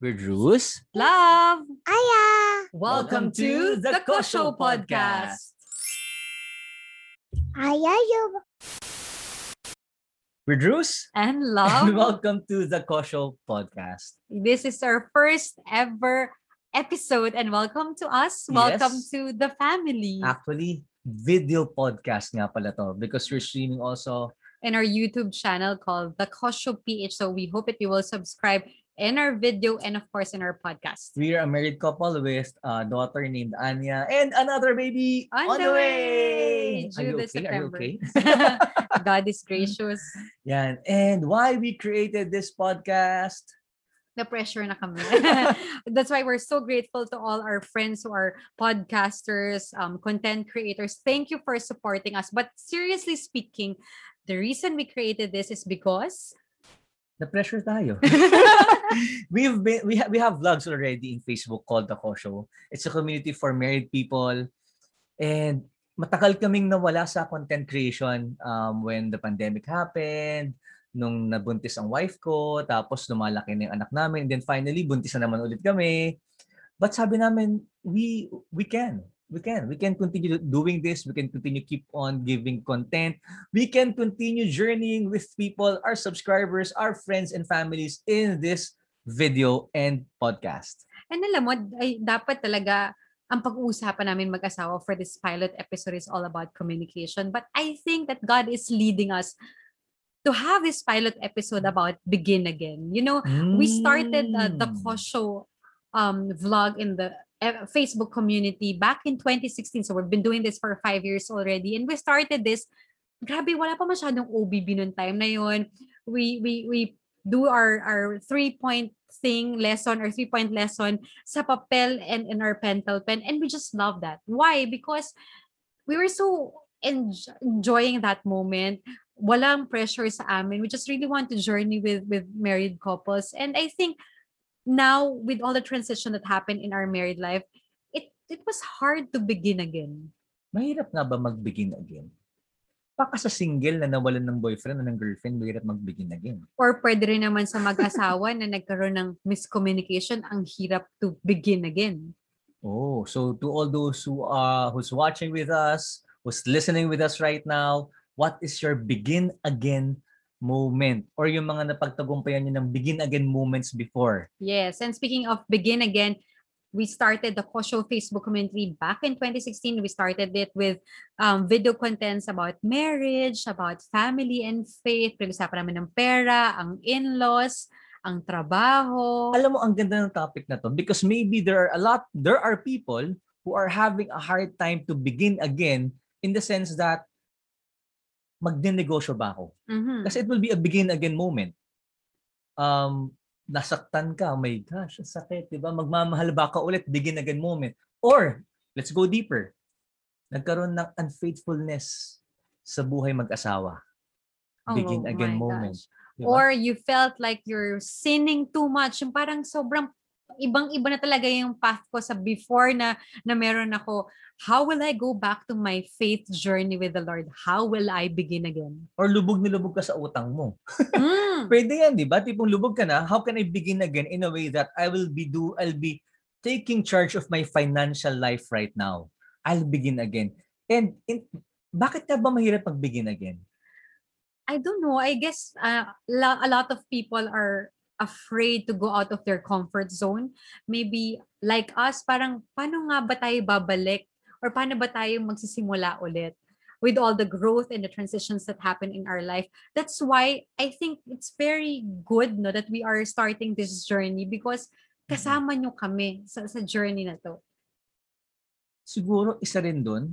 We're Drews. Love! Aya! Welcome to the Kosho Podcast. Aya yung We're Drews. And And love. welcome to the Kosho Podcast. This is our first ever episode and welcome to us. Welcome Yes. to the family Actually, video podcast nga pala to because we're streaming also. in our YouTube channel called The Kosho PH. So we hope that you will subscribe in our video and of course in our podcast. We are a married couple with a daughter named Anya and another baby On the way! Are you June, okay? Are you September. okay? God is gracious. Yeah, And why we created this podcast? na pressure na kami. That's why we're so grateful to all our friends who are podcasters, um, content creators. Thank you for supporting us. But seriously speaking, the reason we created this is because Na pressure tayo. We've been we have we have vlogs already in Facebook called The Kosho. It's a community for married people. And matagal kaming nawala sa content creation um, when the pandemic happened, nung nabuntis ang wife ko, tapos lumalaki na yung anak namin, and then finally buntis na naman ulit kami. But sabi namin, we we can. We can. We can continue doing this. We can continue keep on giving content. We can continue journeying with people, our subscribers, our friends and families in this video and podcast. And alam mo, ay, dapat talaga ang pag-uusapan namin mag-asawa for this pilot episode is all about communication. But I think that God is leading us to have this pilot episode about begin again. You know, we started uh, the Mm. Kosho um, vlog in the uh, Facebook community back in 2016. So we've been doing this for five years already. And we started this, grabe, wala pa masyadong OBB noon time na yun. We, we, we do our, our three-point thing lesson or three-point lesson sa papel and in our pentel pen. And we just love that. Why? Because we were so enj- enjoying that moment. Walang pressure sa amin. We just really want to journey with with married couples. And I think now with all the transition that happened in our married life, it it was hard to begin again. Mahirap nga ba mag-begin again? Baka sa single na nawalan ng boyfriend o ng girlfriend, mahirap mag-begin again. Or pwede rin naman sa mag-asawa na nagkaroon ng miscommunication, ang hirap to begin again. Oh, so to all those who uh who's watching with us, who's listening with us right now, what is your begin again moment or yung mga napagtagumpayan niyo ng begin again moments before? Yes, and speaking of begin again, we started the Kosho Facebook community back in 2016. We started it with um, video contents about marriage, about family and faith. Pinag-usapan namin ng pera, ang in-laws, ang trabaho. Alam mo ang ganda ng topic na to because maybe there are a lot there are people who are having a hard time to begin again in the sense that magdinegosyo ba ako? Mhm. Kasi it will be a begin again moment. Um, nasaktan ka, oh my gosh, ang sakit, di ba? Magmamahal ba ka ulit, begin again moment. Or, let's go deeper. Nagkaroon ng unfaithfulness sa buhay mag-asawa. Begin Oh again moment. gosh. Di ba? Or you felt like you're sinning too much. Yung parang sobrang ibang-iba na talaga yung path ko sa before na na meron ako. How will I go back to my faith journey with the Lord? How will I begin again? Or lubog na lubog ka sa utang mo. Mm. Pwede yan, di ba? Tipong lubog ka na, how can I begin again in a way that I will be do, I'll be taking charge of my financial life right now. I'll begin again. And in, bakit ka ba mahirap mag-begin again? I don't know. I guess uh, a lot of people are afraid to go out of their comfort zone. Maybe like us, parang paano nga ba tayo babalik? Or paano ba tayo magsisimula ulit? With all the growth and the transitions that happen in our life. That's why I think it's very good no, that we are starting this journey because kasama nyo kami sa, sa journey na to. siguro isa rin doon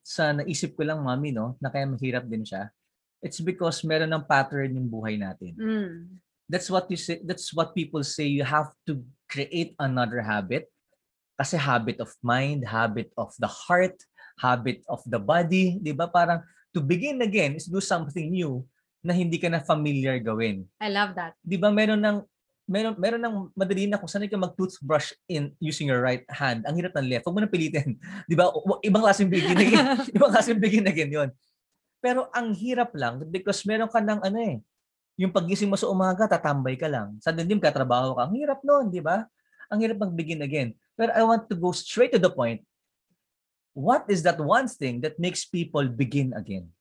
sa naisip ko lang mami no na kaya mahirap din siya it's because meron ng pattern yung buhay natin Mm. That's what you say that's what people say you have to create another habit kasi habit of mind habit of the heart habit of the body di ba parang to begin again is do something new na hindi ka na familiar gawin I love that. di ba meron ng meron meron ng madali na kung sanay ka mag-toothbrush in using your right hand. Ang hirap ng left. Huwag mo na pilitin. Di ba? Ibang klaseng begin again. Ibang klaseng begin again yun. Pero ang hirap lang because meron ka ng ano eh, Yung pagising mo sa umaga, tatambay ka lang. Sa dindim ka, trabaho ka. Ang hirap nun, di ba? Ang hirap mag-begin again. Pero I want to go straight to the point. What is that one thing that makes people begin again?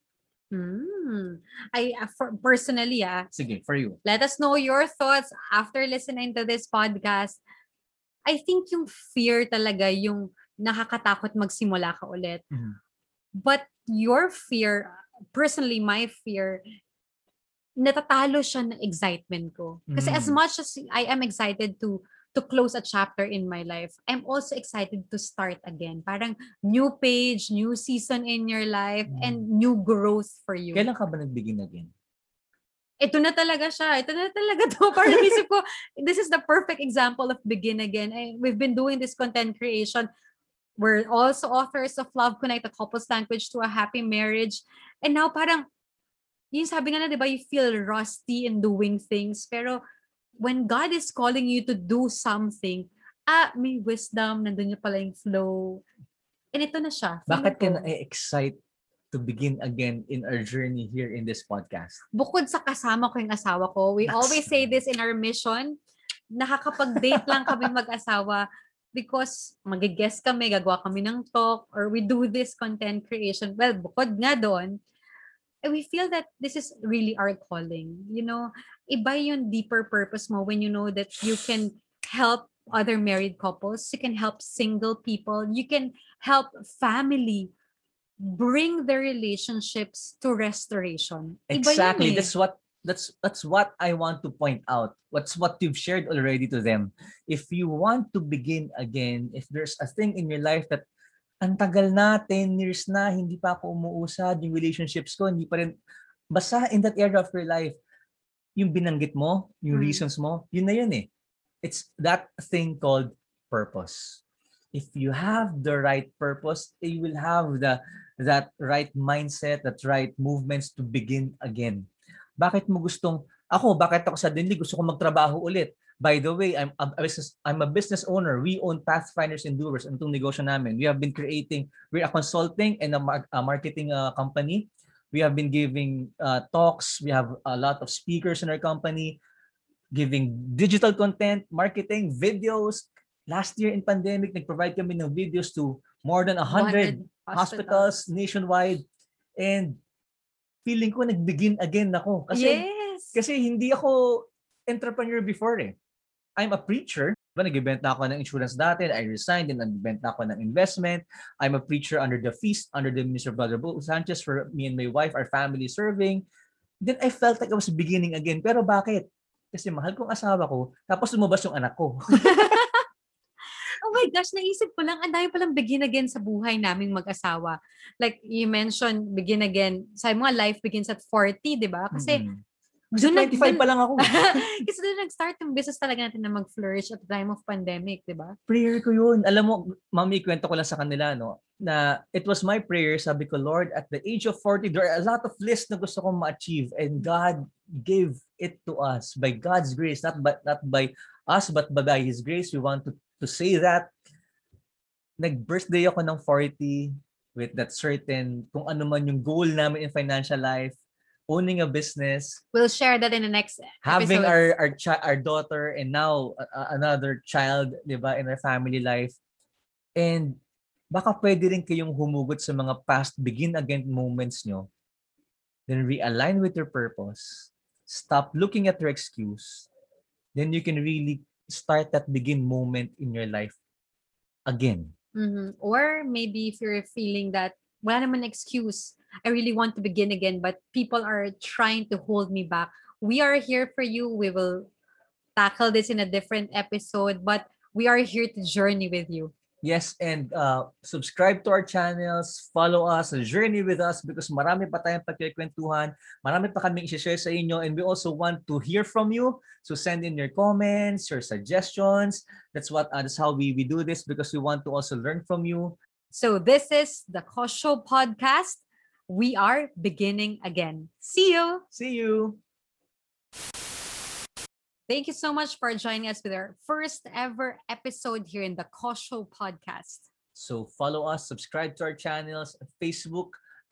Hmm. I uh, for, personally, ah, Sige, for you. let us know your thoughts after listening to this podcast. I think yung fear talaga yung nakakatakot magsimula ka ulit. Mhm. But your fear, personally my fear, natatalo siya ng excitement ko. Kasi as Mm. much as I am excited to to close a chapter in my life, I'm also excited to start again. Parang new page, new season in your life, Mm. and new growth for you Kailan ka ba nag-begin again? ito na talaga siya. Ito na talaga to. Parang isip ko, this is the perfect example of begin again. I, we've been doing this content creation. We're also authors of Love Connect, a couple's language to a happy marriage. And now parang, yung sabi nga na, di ba, you feel rusty in doing things. Pero when God is calling you to do something, ah, may wisdom, nandun yung pala yung flow. And ito na siya. Bakit ka na-excite to begin again in our journey here in this podcast? bukod sa kasama ko yung asawa ko, we That's- always say this in our mission, nakakapag-date lang kami mag-asawa because mag-guest kami, gagawa kami ng talk, or we do this content creation. Well, bukod nga doon, eh, we feel that this is really our calling. You know, iba yung deeper purpose mo when you know that you can help other married couples, you can help single people, you can help family bring their relationships to restoration. Exactly. eh. That's what that's that's what I want to point out. What's what you've shared already to them. If you want to begin again, if there's a thing in your life that ang tagal na, 10 years na, hindi pa ako umuusad, yung relationships ko, hindi pa rin, basta in that area of your life, yung binanggit mo, yung Mm. reasons mo, yun na yun eh. It's that thing called purpose. If you have the right purpose, you will have the that right mindset, that right movements to begin again. Bakit mo gustong, ako, bakit ako suddenly gusto ko magtrabaho ulit? By the way, I'm a business, I'm a business owner. We own Pathfinders and Doers. Itong negosyo namin. We have been creating, we're a consulting and a, mar- a marketing uh, company. We have been giving uh, talks. We have a lot of speakers in our company, giving digital content, marketing, videos. Last year in pandemic, nag-provide kami ng videos to more than 100 hospitals nationwide. And feeling ko nag-begin again ako. Kasi, yes. kasi hindi ako entrepreneur before eh. I'm a preacher. Diba, nag-ibenta ako ng insurance dati. I resigned and nag-ibenta ako ng investment. I'm a preacher under the feast, under the minister of Brother Bo Sanchez for me and my wife, our family serving. Then I felt like I was beginning again. Pero bakit? Kasi mahal kong asawa ko, tapos lumabas yung anak ko. Oh my gosh, naisip ko lang, ang dami palang begin again sa buhay naming mag-asawa. Like you mentioned, begin again. Sabi mo nga, life begins at 40, di ba? Kasi, Mm. Nag- 25 dun- pa lang ako. kasi doon nag-start yung business talaga natin na mag-flourish at the time of pandemic, di ba? prayer ko yun. Alam mo, mami, kwento ko lang sa kanila, no, na it was my prayer, sabi ko, Lord, at the age of 40, there are a lot of lists na gusto kong ma-achieve and God gave it to us by God's grace, not by, not by us, but by His grace. We want to, to say that. Nag-birthday ako ng 40 with that certain, kung ano man yung goal namin in financial life, owning a business, We'll share that in the next having episodes. our our chi- our daughter and now uh, another child, 'di ba, in our family life. And baka pwede rin kayong humugot sa mga past begin again moments nyo. Then realign with your purpose. Stop looking at your excuse. Then you can really start that begin moment in your life again. Mhm. Or maybe if you're feeling that, wala naman excuse, I really want to begin again, but people are trying to hold me back. We are here for you. We will tackle this in a different episode, but we are here to journey with you. Yes, and uh, subscribe to our channels, follow us, and journey with us because marami pa tayong pagkikwentuhan, marami pa kaming i-share sa inyo and we also want to hear from you. So send in your comments, your suggestions. That's what uh, that's how we, we do this because we want to also learn from you. So this is the Kosho podcast. We are beginning again. See you. See you! Thank you so much for joining us with our first ever episode here in the Kosho podcast. So follow us, subscribe to our channels, Facebook